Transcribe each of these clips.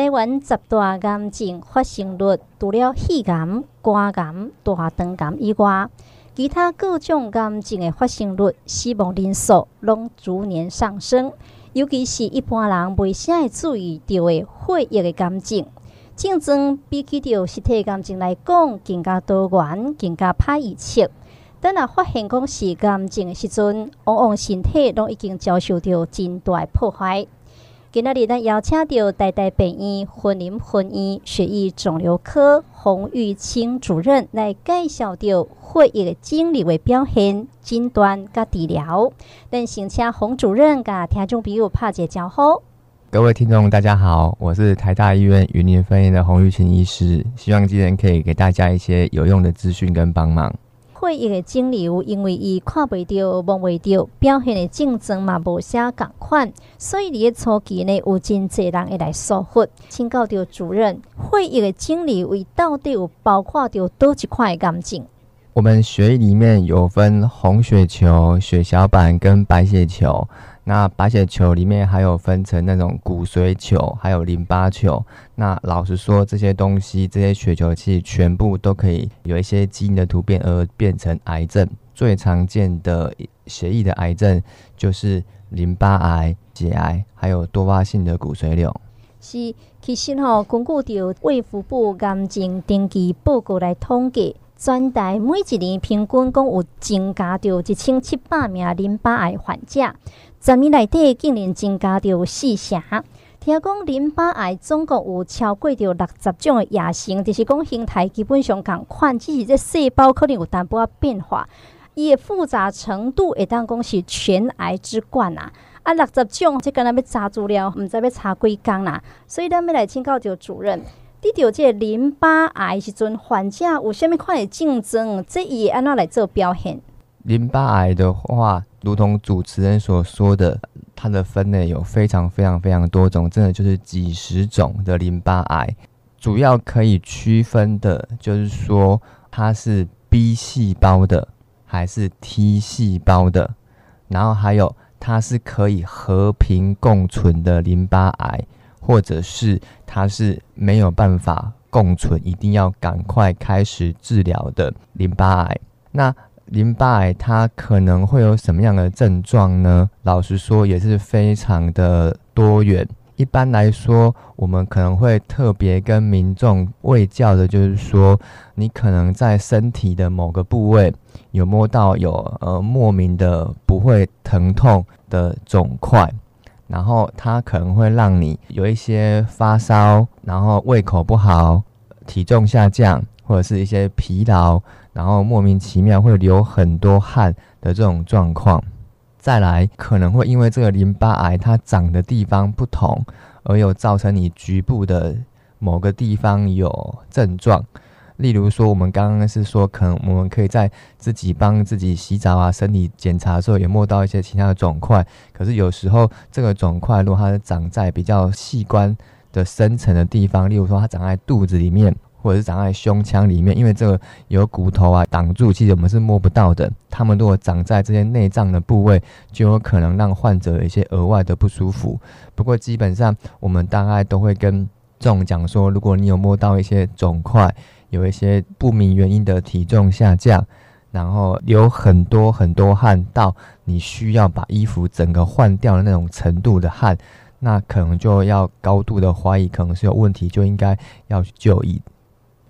台湾十大癌症发生率除了肺癌、肝癌、大肠癌以外，其他各种癌症的发生率、死亡人数拢逐年上升。尤其是一般人未啥会注意到的血液的癌症，竞争比起着实体癌症来讲更加多元、更加歹预测。等若发现讲是癌症的时阵，往往身体拢已经遭受到真大破坏。今仔日咱邀请到台大病院云林分院血液肿瘤科洪玉清主任来介绍着血液的肿瘤的表现、诊断甲治疗。咱先请洪主任甲听众朋友拍一个招呼。各位听众，大家好，我是台大医院云林分院的洪玉清医师，希望今天可以给大家一些有用的资讯跟帮忙。会议的肿瘤，因为伊看不到、摸不到，表现的症状嘛无啥共款，所以伫个初期呢，有真侪人会来疏忽。请教着主任，会议的肿瘤伊到底有包括到多一块癌症？我们血液里面有分红血球、血小板跟白血球。那白血球里面还有分成那种骨髓球，还有淋巴球。那老实说，这些东西，这些血球其实全部都可以有一些基因的突变而变成癌症。最常见的血液的癌症就是淋巴癌、结癌，还有多发性的骨髓瘤。是，其实吼、哦，根据着卫福部癌症登记报告来统计。全台每一年平均共有增加到一千七百名淋巴癌患者，十年内底竟然增加到四成。听讲淋巴癌总共有超过着六十种的亚型，就是讲形态基本上共款，只是这细胞可能有淡薄仔变化。伊的复杂程度会当讲是全癌之冠啊！啊，六十种，这敢若要查资料，毋知要查几工啦。所以咱要来请教着主任。得到这淋巴癌时阵，患者有虾米款的症状？这伊安怎来做表现？淋巴癌的话，如同主持人所说的，它的分类有非常非常非常多种，真的就是几十种的淋巴癌。主要可以区分的就是说，它是 B 细胞的还是 T 细胞的，然后还有它是可以和平共存的淋巴癌。或者是它是没有办法共存，一定要赶快开始治疗的淋巴癌。那淋巴癌它可能会有什么样的症状呢？老实说也是非常的多元。一般来说，我们可能会特别跟民众卫教的，就是说你可能在身体的某个部位有摸到有呃莫名的不会疼痛的肿块。然后它可能会让你有一些发烧，然后胃口不好，体重下降，或者是一些疲劳，然后莫名其妙会流很多汗的这种状况。再来，可能会因为这个淋巴癌它长的地方不同，而有造成你局部的某个地方有症状。例如说，我们刚刚是说，可能我们可以在自己帮自己洗澡啊、身体检查的时候，也摸到一些其他的肿块。可是有时候，这个肿块如果它是长在比较器官的深层的地方，例如说它长在肚子里面，或者是长在胸腔里面，因为这个有骨头啊挡住，其实我们是摸不到的。它们如果长在这些内脏的部位，就有可能让患者有一些额外的不舒服。不过基本上，我们大概都会跟这种讲说，如果你有摸到一些肿块，有一些不明原因的体重下降，然后流很多很多汗，到你需要把衣服整个换掉的那种程度的汗，那可能就要高度的怀疑，可能是有问题，就应该要去就医。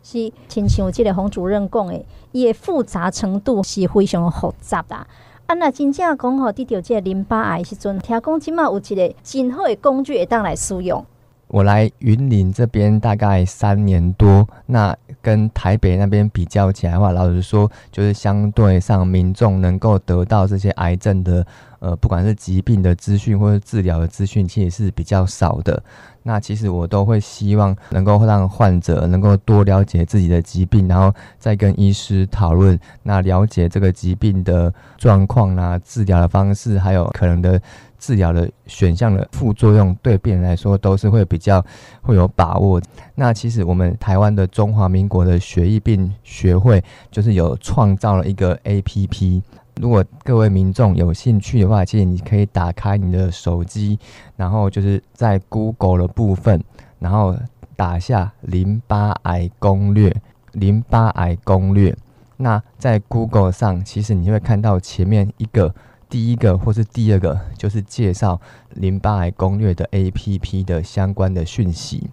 是，亲像我记得洪主任讲的，伊的复杂程度是非常复杂啦。啊，那真正讲吼，得到这个淋巴癌时阵，听讲起码有一个真好的工具会当来使用。我来云林这边大概三年多，那跟台北那边比较起来的话，老实说，就是相对上民众能够得到这些癌症的，呃，不管是疾病的资讯或者治疗的资讯，其实是比较少的。那其实我都会希望能够让患者能够多了解自己的疾病，然后再跟医师讨论，那了解这个疾病的状况啊，治疗的方式，还有可能的。治疗的选项的副作用，对病人来说都是会比较会有把握。那其实我们台湾的中华民国的血液病学会就是有创造了一个 APP。如果各位民众有兴趣的话，其实你可以打开你的手机，然后就是在 Google 的部分，然后打下淋巴癌攻略，淋巴癌攻略。那在 Google 上，其实你会看到前面一个第一个或是第二个，就是介绍淋巴癌攻略的 APP 的相关的讯息。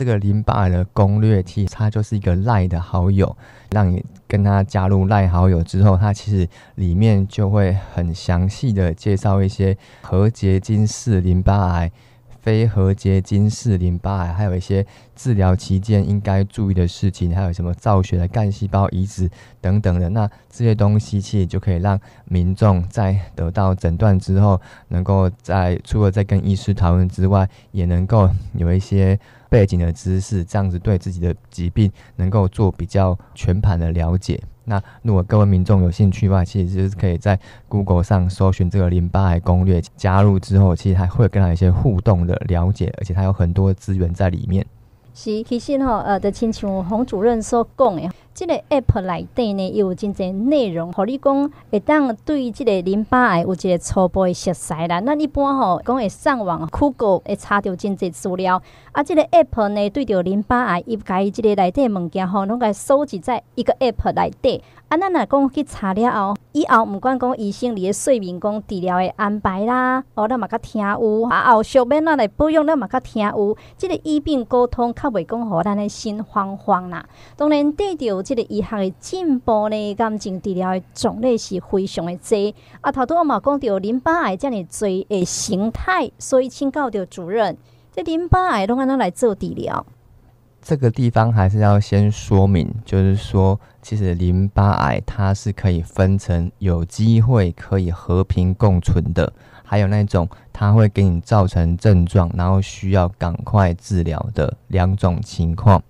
这个淋巴癌的攻略器，它就是一个赖的好友，让你跟他加入赖好友之后，它其实里面就会很详细的介绍一些核结晶式淋巴癌。非核结晶式淋巴癌，还有一些治疗期间应该注意的事情，还有什么造血的干细胞移植等等的。那这些东西其实就可以让民众在得到诊断之后，能够在除了在跟医师讨论之外，也能够有一些背景的知识，这样子对自己的疾病能够做比较全盘的了解。那如果各位民众有兴趣的话，其实就是可以在 Google 上搜寻这个淋巴癌攻略，加入之后，其实还会跟他一些互动的了解，而且他有很多资源在里面。是，其实吼，呃，就亲像洪主任所讲的，这个 App 内底呢，有真侪内容，和你讲会当对这个淋巴癌有一个初步的熟悉啦。那一般吼，讲会上网 Google 会查到真侪资料，啊，这个 App 呢，对着淋巴癌，伊家己这个内底物件吼，拢该收集在一个 App 内底。啊，咱若讲去查了后，以后毋管讲医生里诶说明讲治疗诶安排啦，哦，咱嘛较听有，啊后续要哪来保养，咱嘛较听有。即、这个医病沟通较袂讲互咱的心慌慌啦。当然，对着即个医学的进步呢，癌症治疗的种类是非常的多。啊，头拄我嘛讲到淋巴癌遮尔侪诶形态，所以请教着主任，这淋巴癌拢安怎来做治疗？这个地方还是要先说明，就是说，其实淋巴癌它是可以分成有机会可以和平共存的，还有那种它会给你造成症状，然后需要赶快治疗的两种情况。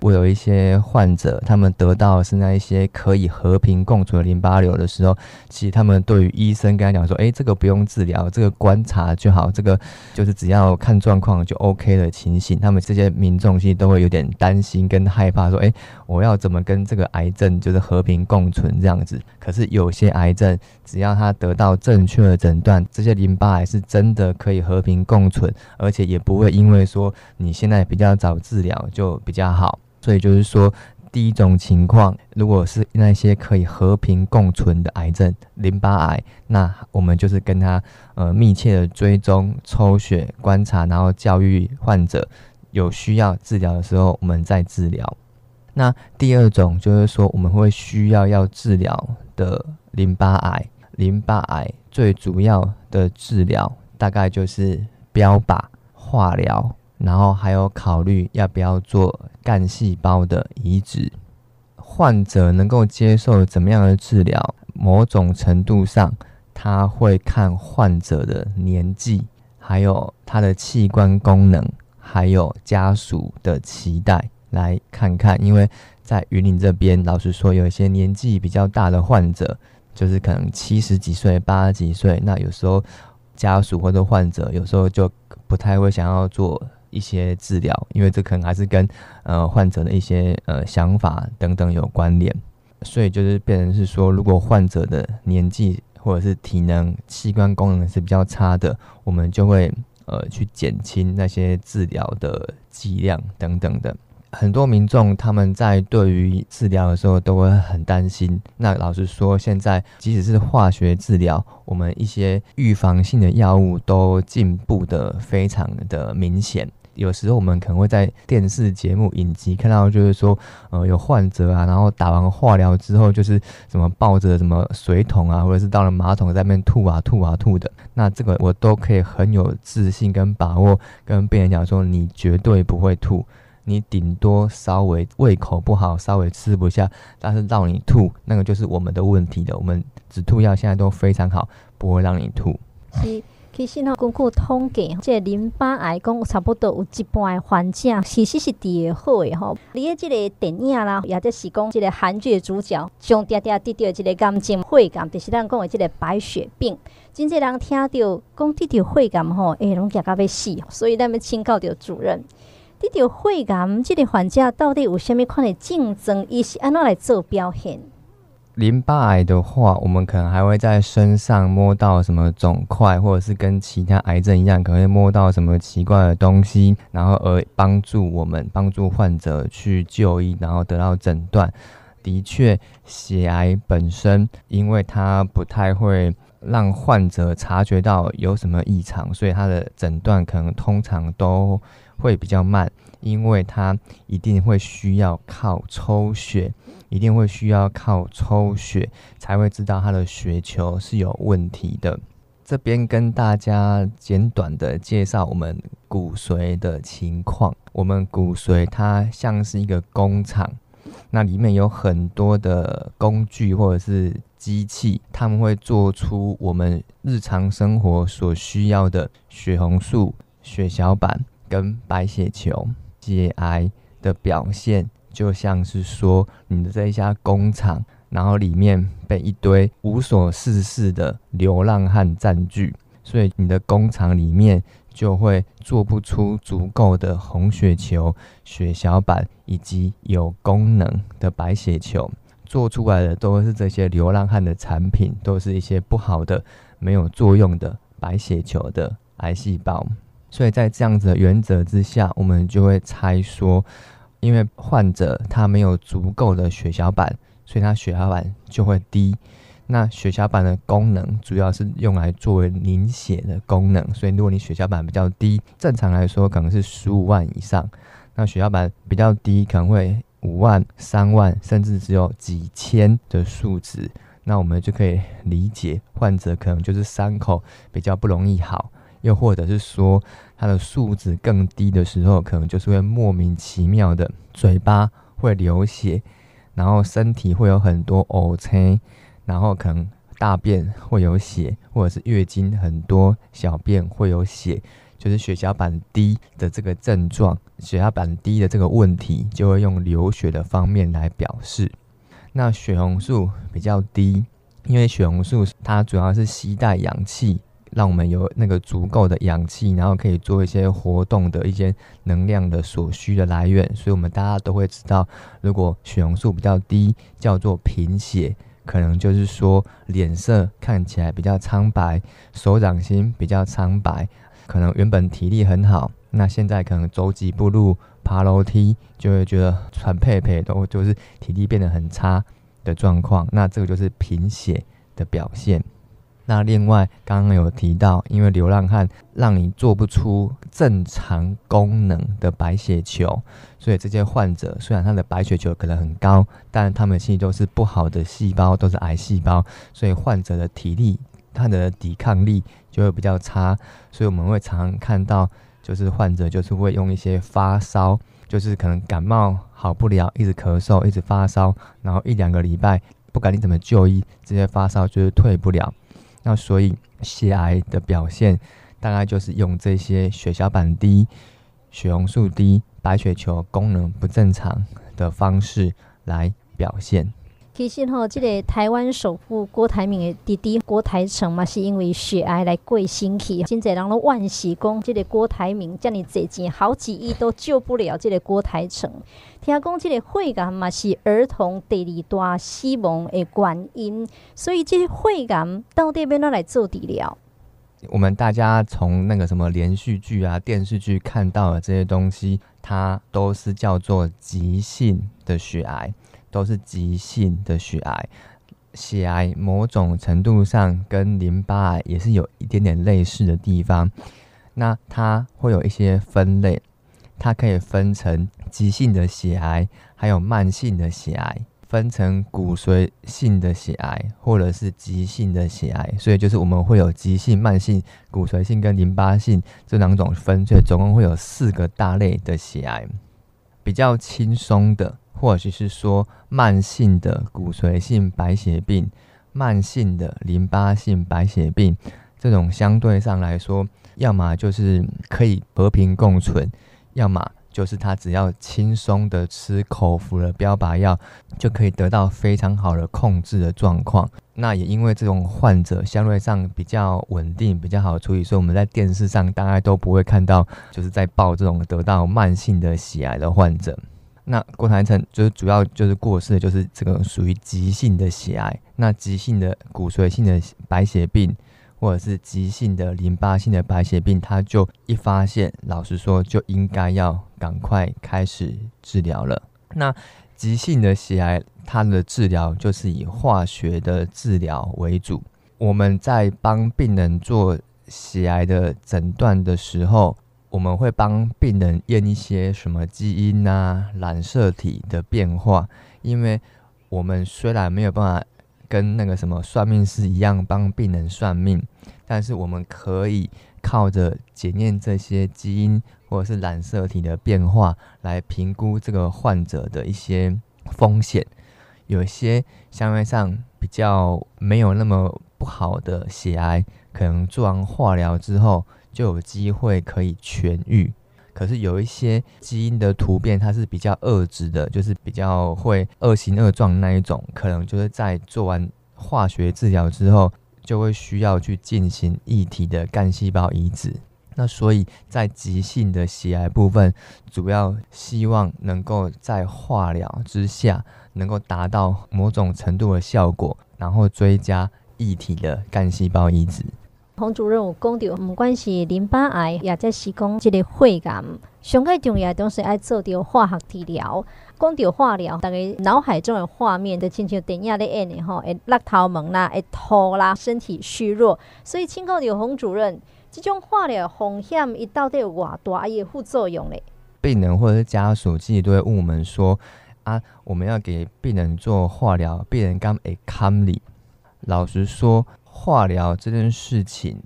我有一些患者，他们得到是那一些可以和平共处的淋巴瘤的时候，其实他们对于医生跟他讲说：“诶，这个不用治疗，这个观察就好，这个就是只要看状况就 OK 的情形。”他们这些民众其实都会有点担心跟害怕，说：“诶，我要怎么跟这个癌症就是和平共存这样子？”可是有些癌症，只要他得到正确的诊断，这些淋巴癌是真的可以和平共存，而且也不会因为说你现在比较早治疗就比较好。所以就是说，第一种情况，如果是那些可以和平共存的癌症，淋巴癌，那我们就是跟他呃密切的追踪、抽血观察，然后教育患者，有需要治疗的时候，我们再治疗。那第二种就是说，我们会需要要治疗的淋巴癌，淋巴癌最主要的治疗大概就是标靶、化疗。然后还有考虑要不要做干细胞的移植，患者能够接受怎么样的治疗？某种程度上，他会看患者的年纪，还有他的器官功能，还有家属的期待来看看。因为在云林这边，老实说，有一些年纪比较大的患者，就是可能七十几岁、八十几岁，那有时候家属或者患者有时候就不太会想要做。一些治疗，因为这可能还是跟呃患者的一些呃想法等等有关联，所以就是变成是说，如果患者的年纪或者是体能器官功能是比较差的，我们就会呃去减轻那些治疗的剂量等等的。很多民众他们在对于治疗的时候都会很担心。那老实说，现在即使是化学治疗，我们一些预防性的药物都进步得非常的明显。有时候我们可能会在电视节目影集看到，就是说，呃，有患者啊，然后打完化疗之后，就是什么抱着什么水桶啊，或者是到了马桶在那边吐啊吐啊吐的。那这个我都可以很有自信跟把握跟病人讲说，你绝对不会吐，你顶多稍微胃口不好，稍微吃不下，但是让你吐，那个就是我们的问题的。我们止吐药现在都非常好，不会让你吐。其实呢，根据统计，这淋巴癌讲差不多有一半的患者其实是治得好的吼。你诶，这个电影啦，也就是讲这个韩剧的主角，上嗲嗲得到这个癌症肺癌，就是咱讲的这个白血病。真济人听到讲得到肺癌吼，哎，拢惊到要死。所以咱们请教着主任，得到肺癌这个患者到底有虾米款的症状，伊是安怎来做表现？淋巴癌的话，我们可能还会在身上摸到什么肿块，或者是跟其他癌症一样，可能会摸到什么奇怪的东西，然后而帮助我们帮助患者去就医，然后得到诊断。的确，血癌本身，因为它不太会让患者察觉到有什么异常，所以它的诊断可能通常都会比较慢，因为它一定会需要靠抽血。一定会需要靠抽血才会知道他的血球是有问题的。这边跟大家简短的介绍我们骨髓的情况。我们骨髓它像是一个工厂，那里面有很多的工具或者是机器，他们会做出我们日常生活所需要的血红素、血小板跟白血球。血癌的表现。就像是说，你的这一家工厂，然后里面被一堆无所事事的流浪汉占据，所以你的工厂里面就会做不出足够的红血球、血小板以及有功能的白血球，做出来的都是这些流浪汉的产品，都是一些不好的、没有作用的白血球的癌细胞。所以在这样子的原则之下，我们就会猜说。因为患者他没有足够的血小板，所以他血小板就会低。那血小板的功能主要是用来作为凝血的功能，所以如果你血小板比较低，正常来说可能是十五万以上。那血小板比较低，可能会五万、三万，甚至只有几千的数值。那我们就可以理解，患者可能就是伤口比较不容易好。又或者是说，它的数值更低的时候，可能就是会莫名其妙的嘴巴会流血，然后身体会有很多瘀青，然后可能大便会有血，或者是月经很多小便会有血，就是血小板低的这个症状，血小板低的这个问题，就会用流血的方面来表示。那血红素比较低，因为血红素它主要是携带氧气。让我们有那个足够的氧气，然后可以做一些活动的一些能量的所需的来源。所以，我们大家都会知道，如果血红素比较低，叫做贫血，可能就是说脸色看起来比较苍白，手掌心比较苍白，可能原本体力很好，那现在可能走几步路、爬楼梯，就会觉得喘佩佩，都就是体力变得很差的状况。那这个就是贫血的表现。那另外，刚刚有提到，因为流浪汉让你做不出正常功能的白血球，所以这些患者虽然他的白血球可能很高，但他们其实都是不好的细胞，都是癌细胞，所以患者的体力、他的抵抗力就会比较差。所以我们会常常看到，就是患者就是会用一些发烧，就是可能感冒好不了，一直咳嗽，一直发烧，然后一两个礼拜，不管你怎么就医，这些发烧就是退不了。那所以血癌的表现大概就是用这些血小板低、血红素低、白血球功能不正常的方式来表现。其实吼，这个台湾首富郭台铭的弟弟郭台成嘛，是因为血癌来过身去。真侪人拢惋惜讲，这个郭台铭这么侪钱，好几亿都救不了这个郭台成。听讲这个血癌嘛，是儿童第二大死亡的原因，所以这个血癌到底要哪来做治疗？我们大家从那个什么连续剧啊、电视剧看到的这些东西，它都是叫做急性的血癌。都是急性的血癌，血癌某种程度上跟淋巴癌也是有一点点类似的地方。那它会有一些分类，它可以分成急性的血癌，还有慢性的血癌，分成骨髓性的血癌或者是急性的血癌。所以就是我们会有急性、慢性、骨髓性跟淋巴性这两种分，所以总共会有四个大类的血癌，比较轻松的。或者是说慢性的骨髓性白血病、慢性的淋巴性白血病，这种相对上来说，要么就是可以和平共存，要么就是他只要轻松的吃口服的标靶药，就可以得到非常好的控制的状况。那也因为这种患者相对上比较稳定、比较好处理，所以我们在电视上大概都不会看到，就是在报这种得到慢性的血癌的患者。那郭台成就是主要就是过世就是这个属于急性的血癌。那急性的骨髓性的白血病，或者是急性的淋巴性的白血病，他就一发现，老实说就应该要赶快开始治疗了。那急性的血癌，它的治疗就是以化学的治疗为主。我们在帮病人做血癌的诊断的时候，我们会帮病人验一些什么基因啊、染色体的变化，因为我们虽然没有办法跟那个什么算命师一样帮病人算命，但是我们可以靠着检验这些基因或者是染色体的变化来评估这个患者的一些风险。有些相对上比较没有那么不好的血癌，可能做完化疗之后就有机会可以痊愈。可是有一些基因的突变，它是比较恶质的，就是比较会恶形恶状那一种，可能就是在做完化学治疗之后，就会需要去进行异体的干细胞移植。那所以在急性的血癌部分，主要希望能够在化疗之下，能够达到某种程度的效果，然后追加异体的干细胞移植。洪主任有讲到，不管是淋巴癌，也即是讲这个肺癌，上个重要都是爱做着化学治疗。讲到化疗，大家脑海中的画面就亲像电影里演的吼，会落头毛啦，会吐啦，身体虚弱。所以请教到洪主任，这种化疗风险，伊到底有偌大？伊的副作用咧？病人或者是家属，自己都会问我们说：啊，我们要给病人做化疗，病人敢会堪哩？老实说。化疗这件事情，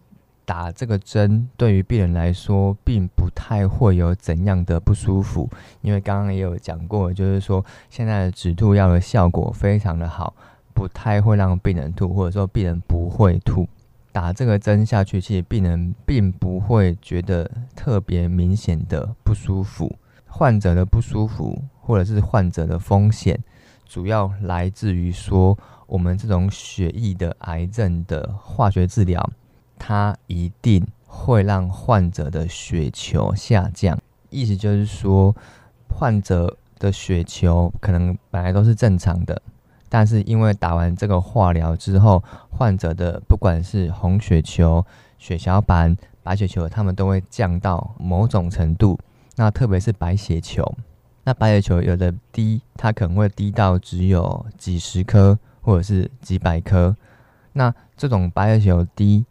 打这个针对于病人来说，并不太会有怎样的不舒服，因为刚刚也有讲过，就是说现在的止吐药的效果非常的好，不太会让病人吐，或者说病人不会吐。打这个针下去，其实病人并不会觉得特别明显的不舒服。患者的不舒服，或者是患者的风险，主要来自于说。我们这种血液的癌症的化学治疗，它一定会让患者的血球下降。意思就是说，患者的血球可能本来都是正常的，但是因为打完这个化疗之后，患者的不管是红血球、血小板、白血球，它们都会降到某种程度。那特别是白血球，那白血球有的低，它可能会低到只有几十颗。或者是几百颗，那这种白血球低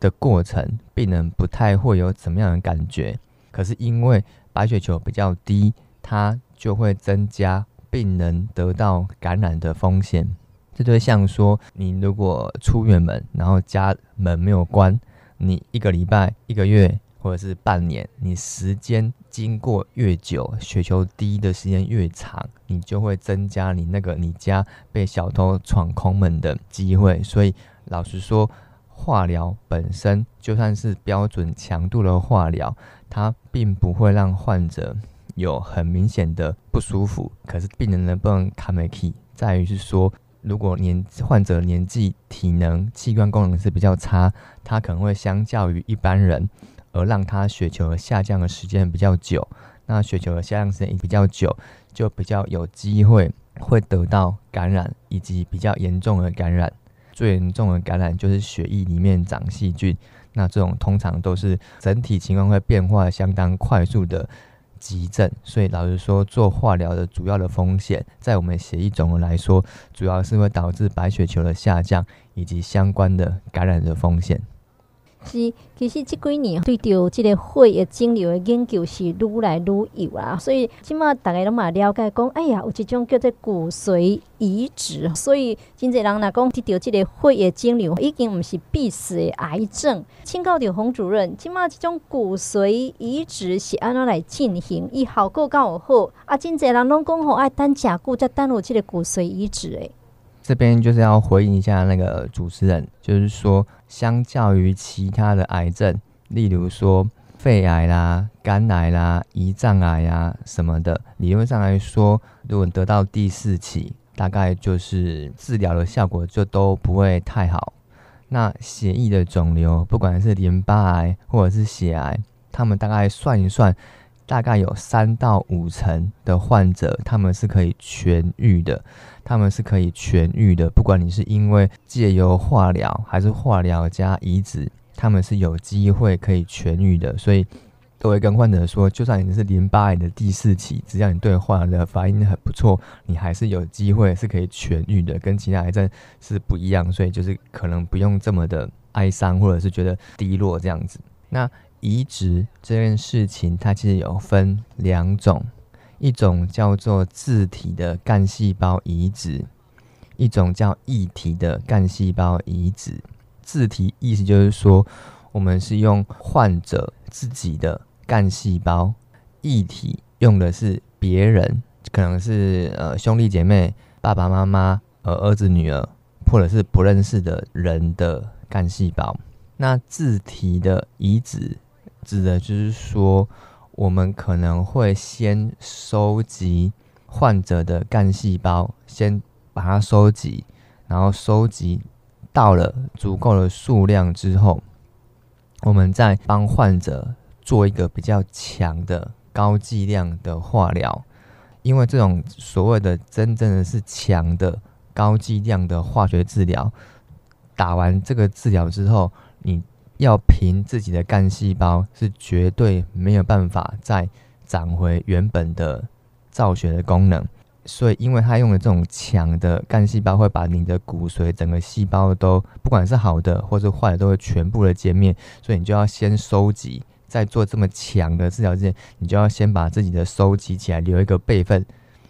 的过程，病人不太会有怎么样的感觉。可是因为白血球比较低，它就会增加病人得到感染的风险。这就像说，你如果出远门，然后家门没有关，你一个礼拜、一个月。或者是半年，你时间经过越久，血球低的时间越长，你就会增加你那个你家被小偷闯空门的机会。所以老实说，化疗本身就算是标准强度的化疗，它并不会让患者有很明显的不舒服。可是病人能不能扛得起，在于是说，如果年患者年纪、体能、器官功能是比较差，他可能会相较于一般人。而让他血球下降的时间比较久，那血球的下降时间比较久，就比较有机会会得到感染，以及比较严重的感染。最严重的感染就是血液里面长细菌，那这种通常都是整体情况会变化相当快速的急症。所以老实说，做化疗的主要的风险，在我们血液肿瘤来说，主要是会导致白血球的下降，以及相关的感染的风险。是，其实这几年对着这个血液肿瘤的研究是愈来愈有啊，所以即码大家拢嘛了解讲，哎呀，有一种叫做骨髓移植，所以真侪人若讲得到这个血液肿瘤，已经不是必死的癌症。请教着洪主任，即码这种骨髓移植是安怎来进行？伊效果够有好？啊，真侪人拢讲吼，爱等诚久才等有这个骨髓移植诶。这边就是要回应一下那个主持人，就是说，相较于其他的癌症，例如说肺癌啦、肝癌啦、胰脏癌啊什么的，理论上来说，如果得到第四期，大概就是治疗的效果就都不会太好。那血液的肿瘤，不管是淋巴癌或者是血癌，他们大概算一算，大概有三到五成的患者，他们是可以痊愈的，他们是可以痊愈的。不管你是因为借由化疗还是化疗加移植，他们是有机会可以痊愈的。所以，都会跟患者说，就算你是淋巴癌的第四期，只要你对化疗的反应很不错，你还是有机会是可以痊愈的，跟其他癌症是不一样。所以，就是可能不用这么的哀伤，或者是觉得低落这样子。那移植这件事情，它其实有分两种，一种叫做自体的干细胞移植，一种叫异体的干细胞移植。自体意思就是说，我们是用患者自己的干细胞；异体用的是别人，可能是呃兄弟姐妹、爸爸妈妈、呃儿子女儿，或者是不认识的人的干细胞。那自体的移植。指的就是说，我们可能会先收集患者的干细胞，先把它收集，然后收集到了足够的数量之后，我们再帮患者做一个比较强的高剂量的化疗。因为这种所谓的真正的是强的高剂量的化学治疗，打完这个治疗之后，你。要凭自己的干细胞是绝对没有办法再长回原本的造血的功能，所以因为他用的这种强的干细胞，会把你的骨髓整个细胞都不管是好的或是坏的，都会全部的歼灭，所以你就要先收集，在做这么强的治疗之前，你就要先把自己的收集起来，留一个备份。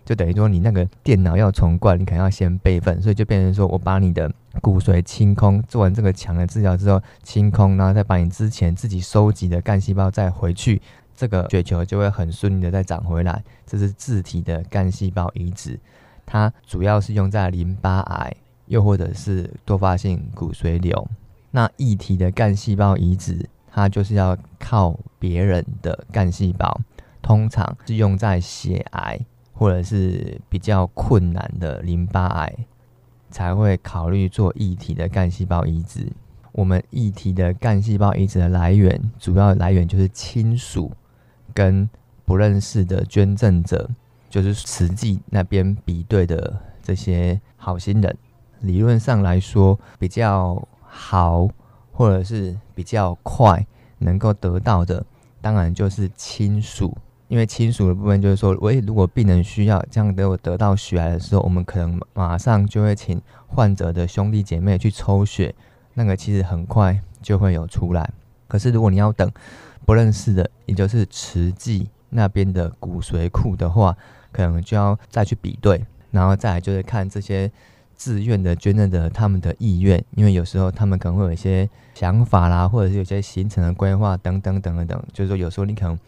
就等于说，你那个电脑要重灌，你可能要先备份，所以就变成说我把你的骨髓清空，做完这个强的治疗之后清空，然后再把你之前自己收集的干细胞再回去，这个血球就会很顺利的再长回来。这是自体的干细胞移植，它主要是用在淋巴癌，又或者是多发性骨髓瘤。那异体的干细胞移植，它就是要靠别人的干细胞，通常是用在血癌。或者是比较困难的淋巴癌，才会考虑做异体的干细胞移植。我们异体的干细胞移植的来源，主要来源就是亲属跟不认识的捐赠者，就是实际那边比对的这些好心人。理论上来说，比较好或者是比较快能够得到的，当然就是亲属。因为亲属的部分就是说，喂，如果病人需要这样的我得到血癌的时候，我们可能马上就会请患者的兄弟姐妹去抽血，那个其实很快就会有出来。可是如果你要等不认识的，也就是慈济那边的骨髓库的话，可能就要再去比对，然后再来就是看这些自愿的捐赠者他们的意愿，因为有时候他们可能会有一些想法啦，或者是有些行程的规划等等等等等，就是说有时候你可能。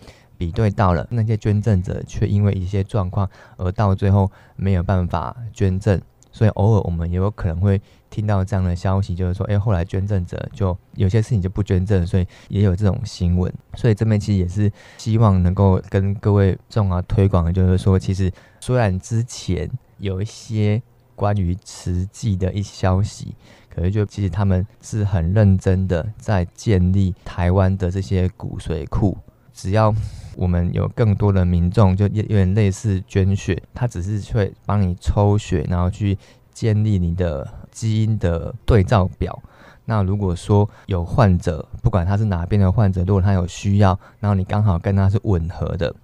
比对到了那些捐赠者，却因为一些状况而到最后没有办法捐赠，所以偶尔我们也有可能会听到这样的消息，就是说，哎，后来捐赠者就有些事情就不捐赠，所以也有这种新闻。所以这边其实也是希望能够跟各位众啊推广的，就是说，其实虽然之前有一些关于慈济的一些消息，可是就其实他们是很认真的在建立台湾的这些骨髓库，只要。我们有更多的民众，就有点类似捐血，他只是会帮你抽血，然后去建立你的基因的对照表。那如果说有患者，不管他是哪边的患者，如果他有需要，然后你刚好跟他是吻合的，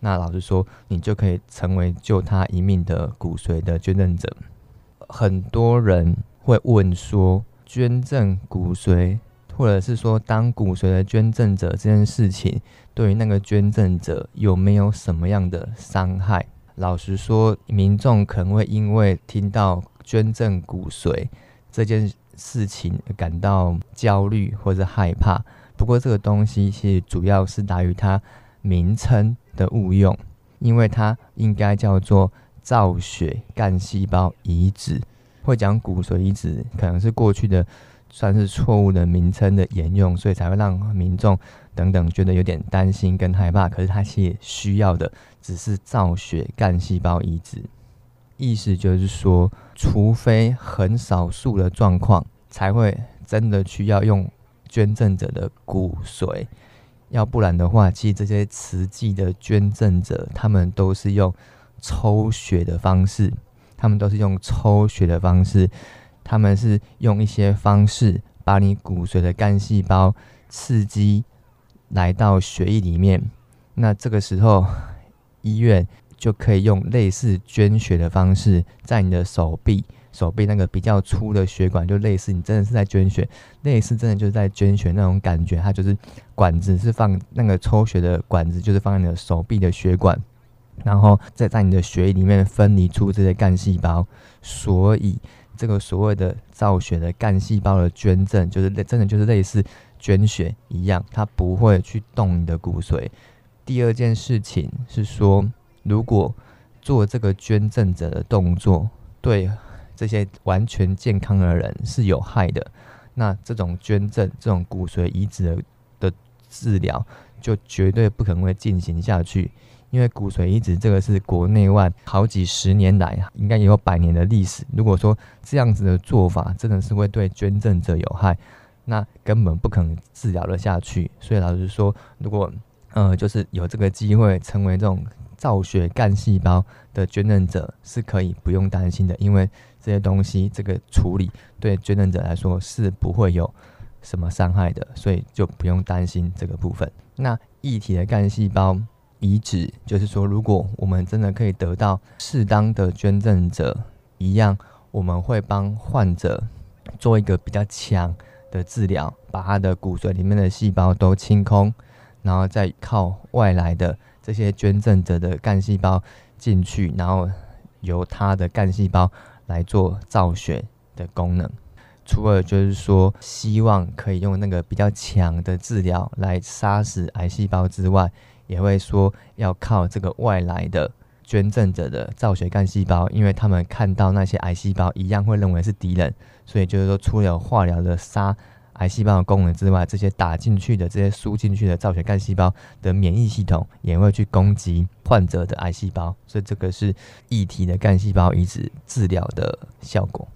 那老实说，你就可以成为救他一命的骨髓的捐赠者。很多人会问说，捐赠骨髓。或者是说，当骨髓的捐赠者这件事情，对于那个捐赠者有没有什么样的伤害？老实说，民众可能会因为听到捐赠骨髓这件事情感到焦虑或者害怕。不过，这个东西其实主要是来于它名称的误用，因为它应该叫做造血干细胞移植。会讲骨髓移植，可能是过去的。算是错误的名称的沿用，所以才会让民众等等觉得有点担心跟害怕。可是他其实需要的只是造血干细胞移植，意思就是说，除非很少数的状况，才会真的需要用捐赠者的骨髓。要不然的话，其实这些慈济的捐赠者，他们都是用抽血的方式，他们都是用抽血的方式，他们是用一些方式把你骨髓的干细胞刺激来到血液里面。那这个时候，医院就可以用类似捐血的方式，在你的手臂。手臂那个比较粗的血管，就类似你真的是在捐血，类似真的就是在捐血那种感觉。它就是管子是放那个抽血的管子，就是放在你的手臂的血管，然后再在你的血液里面分离出这些干细胞。所以这个所谓的造血的干细胞的捐赠，就是真的就是类似捐血一样，它不会去动你的骨髓。第二件事情是说，如果做这个捐赠者的动作，对。这些完全健康的人是有害的，那这种捐赠、这种骨髓移植的的治疗就绝对不可能会进行下去，因为骨髓移植这个是国内外好几十年来，应该也有百年的历史。如果说这样子的做法真的是会对捐赠者有害，那根本不可能治疗得下去。所以老实说，如果呃，就是有这个机会成为这种造血干细胞的捐赠者，是可以不用担心的，因为。这些东西，这个处理对捐赠者来说是不会有什么伤害的，所以就不用担心这个部分。那异体的干细胞移植，就是说，如果我们真的可以得到适当的捐赠者，一样，我们会帮患者做一个比较强的治疗，把他的骨髓里面的细胞都清空，然后再靠外来的这些捐赠者的干细胞进去，然后由他的干细胞。来做造血的功能，除了就是说希望可以用那个比较强的治疗来杀死癌细胞之外，也会说要靠这个外来的捐赠者的造血干细胞，因为他们看到那些癌细胞一样会认为是敌人，所以就是说除了化疗的杀。癌细胞的功能之外，这些打进去的、这些输进去的造血干细胞的免疫系统也会去攻击患者的癌细胞，所以这个是异体的干细胞移植治疗的效果。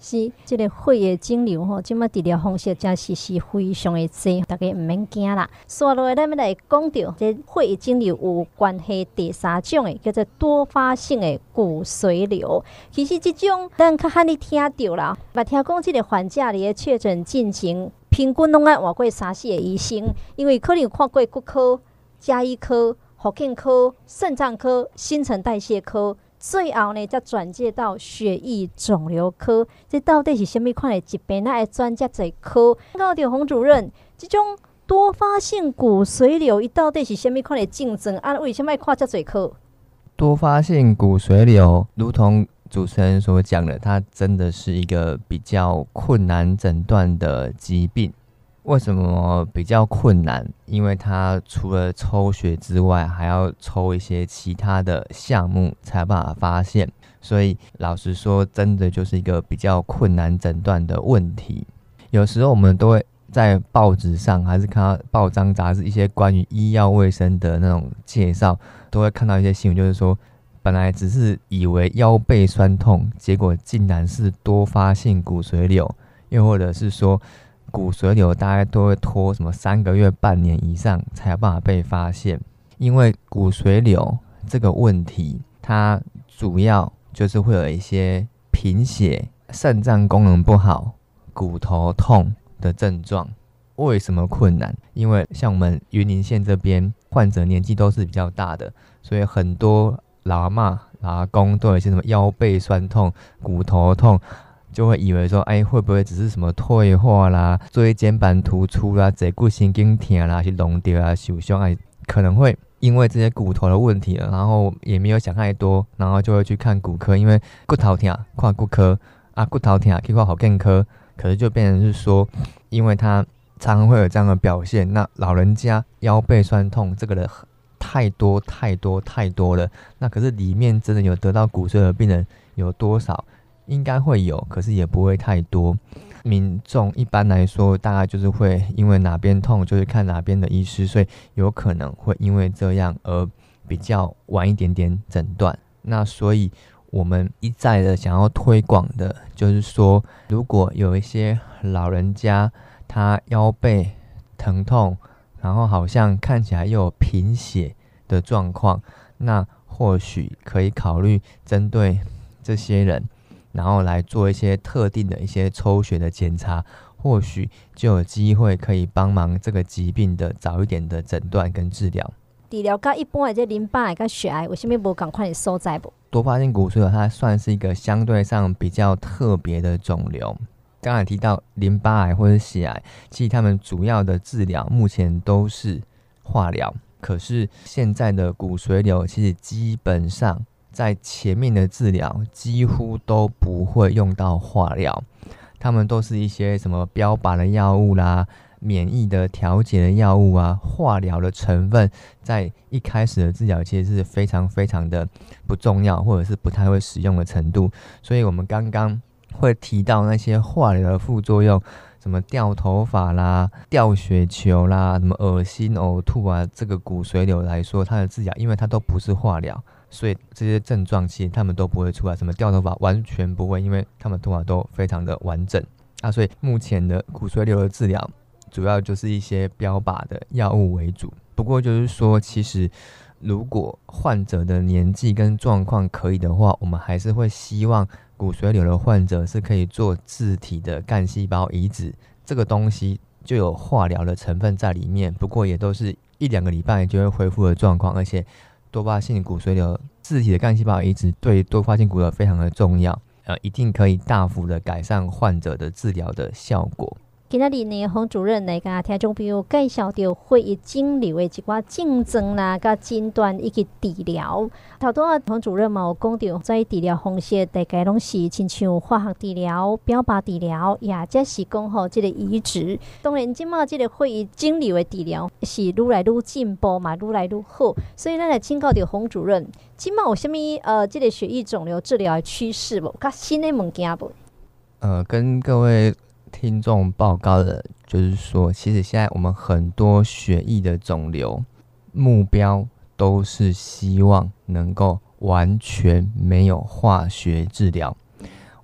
是，这个血液肿瘤吼，这么治疗方式真是是非常的多，大家唔免惊啦。所以来，咱们来讲到这血液肿瘤有关系第三种诶，叫做多发性的骨髓瘤。其实这种咱较罕你听到啦，捌听讲这个患者里确诊进行，平均拢爱换过三四个医生，因为可能有看过骨科、加医科、复健科、肾脏科、新陈代谢科。最后呢，再转介到血液肿瘤科，这到底是什么款的疾病？那专家在科。高点洪主任，这种多发性骨髓瘤，伊到底是什么款的症状？啊，为什么爱看这侪科？多发性骨髓瘤，如同主持人所讲的，它真的是一个比较困难诊断的疾病。为什么比较困难？因为它除了抽血之外，还要抽一些其他的项目才有办法发现。所以老实说，真的就是一个比较困难诊断的问题。有时候我们都会在报纸上，还是看到报章杂志一些关于医药卫生的那种介绍，都会看到一些新闻，就是说本来只是以为腰背酸痛，结果竟然是多发性骨髓瘤，又或者是说。骨髓瘤大概都会拖什么三个月、半年以上才有办法被发现，因为骨髓瘤这个问题，它主要就是会有一些贫血、肾脏功能不好、骨头痛的症状。为什么困难？因为像我们云林县这边，患者年纪都是比较大的，所以很多老阿妈、老阿公都有一些什么腰背酸痛、骨头痛。就会以为说，哎，会不会只是什么退化啦、椎间盘突出啦、坐骨神经痛啦、是弄掉啊、受伤啊，可能会因为这些骨头的问题了，然后也没有想太多，然后就会去看骨科，因为骨头痛看骨科啊，骨头痛去看好健科，可是就变成是说，因为他常常会有这样的表现，那老人家腰背酸痛这个的太多太多太多了，那可是里面真的有得到骨髓的病人有多少？应该会有，可是也不会太多。民众一般来说，大概就是会因为哪边痛，就是看哪边的医师，所以有可能会因为这样而比较晚一点点诊断。那所以我们一再的想要推广的，就是说，如果有一些老人家他腰背疼痛、然后好像看起来又有贫血的状况，那或许可以考虑针对这些人，然后来做一些特定的一些抽血的检查，或许就有机会可以帮忙这个疾病的早一点的诊断跟治疗。治疗跟一般的这淋巴癌跟血癌，为什么不赶快的所在不？多发性骨髓瘤它算是一个相对上比较特别的肿瘤。刚才提到淋巴癌或者血癌，其实他们主要的治疗目前都是化疗。可是现在的骨髓瘤，其实基本上在前面的治疗几乎都不会用到化疗，他们都是一些什么标靶的药物啦。免疫的调节的药物啊，化疗的成分在一开始的治疗其实是非常非常的不重要，或者是不太会使用的程度。所以，我们刚刚会提到那些化疗的副作用，什么掉头发啦、掉血球啦、什么恶心呕吐啊，这个骨髓瘤来说，它的治疗，因为它都不是化疗，所以这些症状其实他们都不会出来。什么掉头发完全不会，因为他们头发都非常的完整啊。所以目前的骨髓瘤的治疗。主要就是一些标靶的药物为主，不过就是说，其实如果患者的年纪跟状况可以的话，我们还是会希望骨髓瘤的患者是可以做自体的干细胞移植，这个东西就有化疗的成分在里面，不过也都是一两个礼拜就会恢复的状况，而且多发性骨髓瘤自体的干细胞移植对多发性骨髓非常的重要，呃，一定可以大幅的改善患者的治疗的效果。今仔日呢，洪主任来甲听众朋友介绍到血液肿瘤的一寡症状啦、甲诊断以及治疗。头拄啊，洪主任嘛有讲到，在治疗方式大概拢是亲像化学治疗、标靶治疗，也则是讲吼即个移植。当然，即马即个血液肿瘤的治疗是愈来愈进步嘛，愈来愈好。所以咱来请教着洪主任，即马有虾物呃，即个血液肿瘤治疗的趋势无？甲新的物件无？呃，跟各位。听众报告的，就是说，其实现在我们很多血液的肿瘤目标都是希望能够完全没有化学治疗，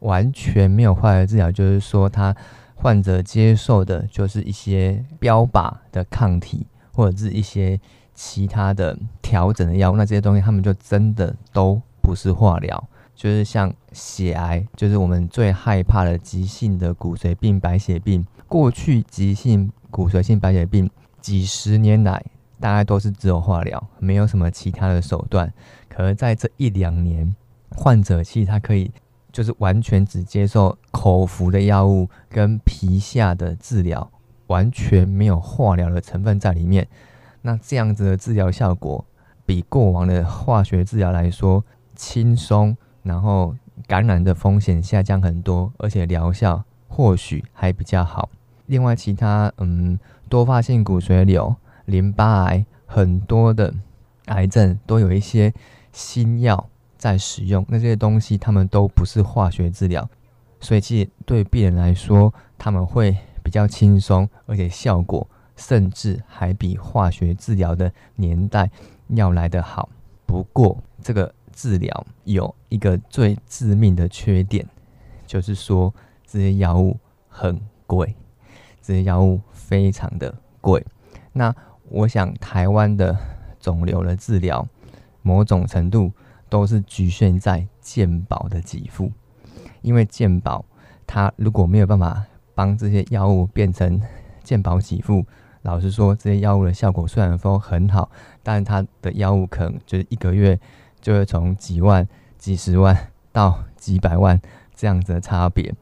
完全没有化学治疗，就是说，他患者接受的就是一些标靶的抗体，或者是一些其他的调整的药物，那这些东西他们就真的都不是化疗。就是像血癌，就是我们最害怕的急性的骨髓病、白血病。过去急性骨髓性白血病几十年来，大概都是只有化疗，没有什么其他的手段。可是在这一两年，患者其实他可以就是完全只接受口服的药物跟皮下的治疗，完全没有化疗的成分在里面。那这样子的治疗效果，比过往的化学治疗来说轻松。然后感染的风险下降很多，而且疗效或许还比较好。另外，其他嗯，多发性骨髓瘤、淋巴癌，很多的癌症都有一些新药在使用。那这些东西他们都不是化学治疗，所以其实对病人来说，他们会比较轻松，而且效果甚至还比化学治疗的年代要来得好。不过这个。治疗有一个最致命的缺点，就是说这些药物很贵，这些药物非常的贵。那我想台湾的肿瘤的治疗，某种程度都是局限在健保的给付，因为健保它如果没有办法帮这些药物变成健保给付，老实说，这些药物的效果虽然说很好，但是它的药物可能就是一个月。就会从几万、几十万 到几百万这样子的差别，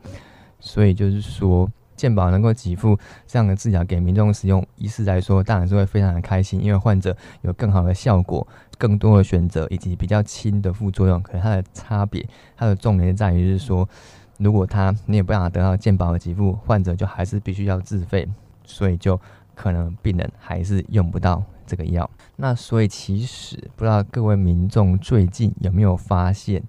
所以就是说，健保能够给付这样的治疗给民众使用，医师来说当然是会非常的开心，因为患者有更好的效果、更多的选择以及比较轻的副作用。可是它的差别，它的重点在于是说，如果他你也不想得到健保的给付，患者就还是必须要自费，所以就可能病人还是用不到。这个药，那所以其实不知道各位民众最近有没有发现，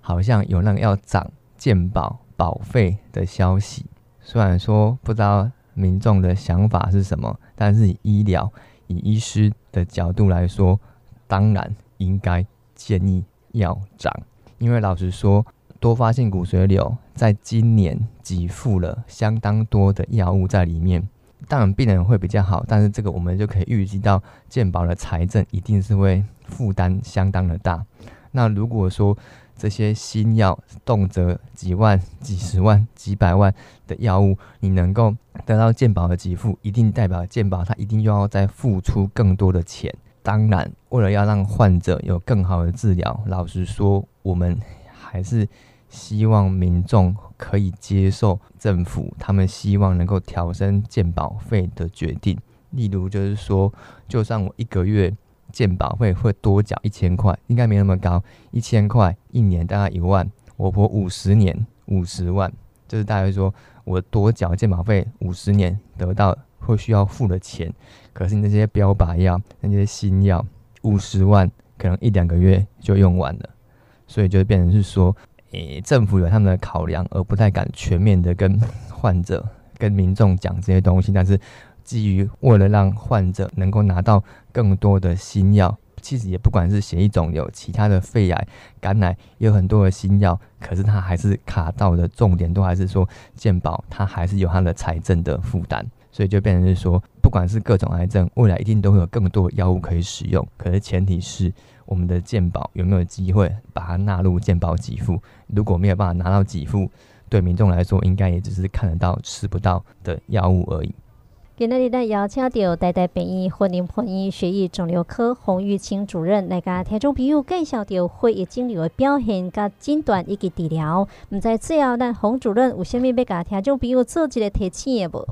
好像有那个要涨健保保费的消息。虽然说不知道民众的想法是什么，但是以医疗、以医师的角度来说，当然应该建议要涨。因为老实说，多发性骨髓瘤在今年给付了相当多的药物在里面，当然病人会比较好，但是这个我们就可以预计到健保的财政一定是会负担相当的大。那如果说这些新药动辄几万、几十万、几百万的药物，你能够得到健保的给付，一定代表健保它一定又要再付出更多的钱。当然，为了要让患者有更好的治疗，老实说，我们还是希望民众可以接受政府他们希望能够调升健保费的决定。例如，就是说，就算我一个月健保费会多缴一千块，应该没那么高，一千块一年大概一万，我活五十年五十万，就是大概说我多缴健保费五十年得到会需要付的钱。可是那些标靶药、那些新药，五十万可能一两个月就用完了，所以就变成是说，诶，政府有他们的考量，而不太敢全面的跟患者、跟民众讲这些东西。但是基于为了让患者能够拿到更多的新药，其实也不管是血液肿瘤、其他的肺癌、肝癌，有很多的新药，可是它还是卡到的重点都还是说健保，它还是有它的财政的负担。所以就变成是说，不管是各种癌症，未来一定都会有更多药物可以使用。可是前提是我们的健保有没有机会把它纳入健保给付？如果没有办法拿到给付，对民众来说，应该也只是看得到吃不到的药物而已。今日咱邀请到台大病院云林分院血液肿瘤科洪玉清主任来甲听众朋友介绍到血液肿瘤的表现、甲诊断以及治疗。毋知最后咱洪主任有啥物要甲听众朋友做一个提醒的无？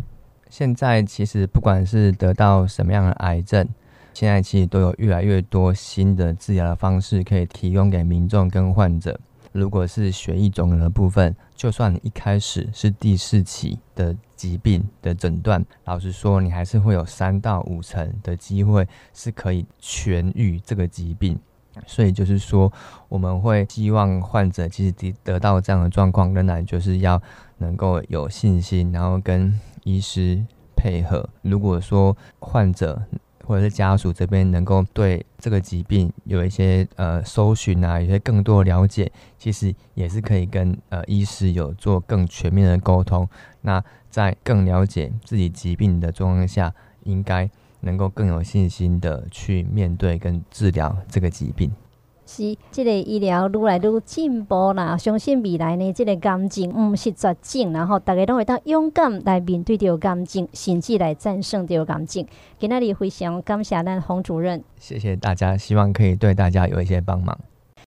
现在其实不管是得到什么样的癌症，现在其实都有越来越多新的治疗的方式可以提供给民众跟患者。如果是血液肿瘤的部分，就算你一开始是第四期的疾病的诊断，老实说，你还是会有三到五成的机会是可以痊愈这个疾病。所以就是说，我们会希望患者其实得得到这样的状况，仍然就是要能够有信心，然后跟医师配合。如果说患者或者是家属这边能够对这个疾病有一些呃搜寻啊，有些更多的了解，其实也是可以跟呃医师有做更全面的沟通。那在更了解自己疾病的状况下，应该。能够更有信心的去面对跟治疗这个疾病。是，这个医疗愈来愈进步啦，相信未来呢，这个癌症毋是绝症，然后大家都会当勇敢来面对着癌症，甚至来战胜着癌症。今天非常感谢咱洪主任，谢谢大家，希望可以对大家有一些帮忙。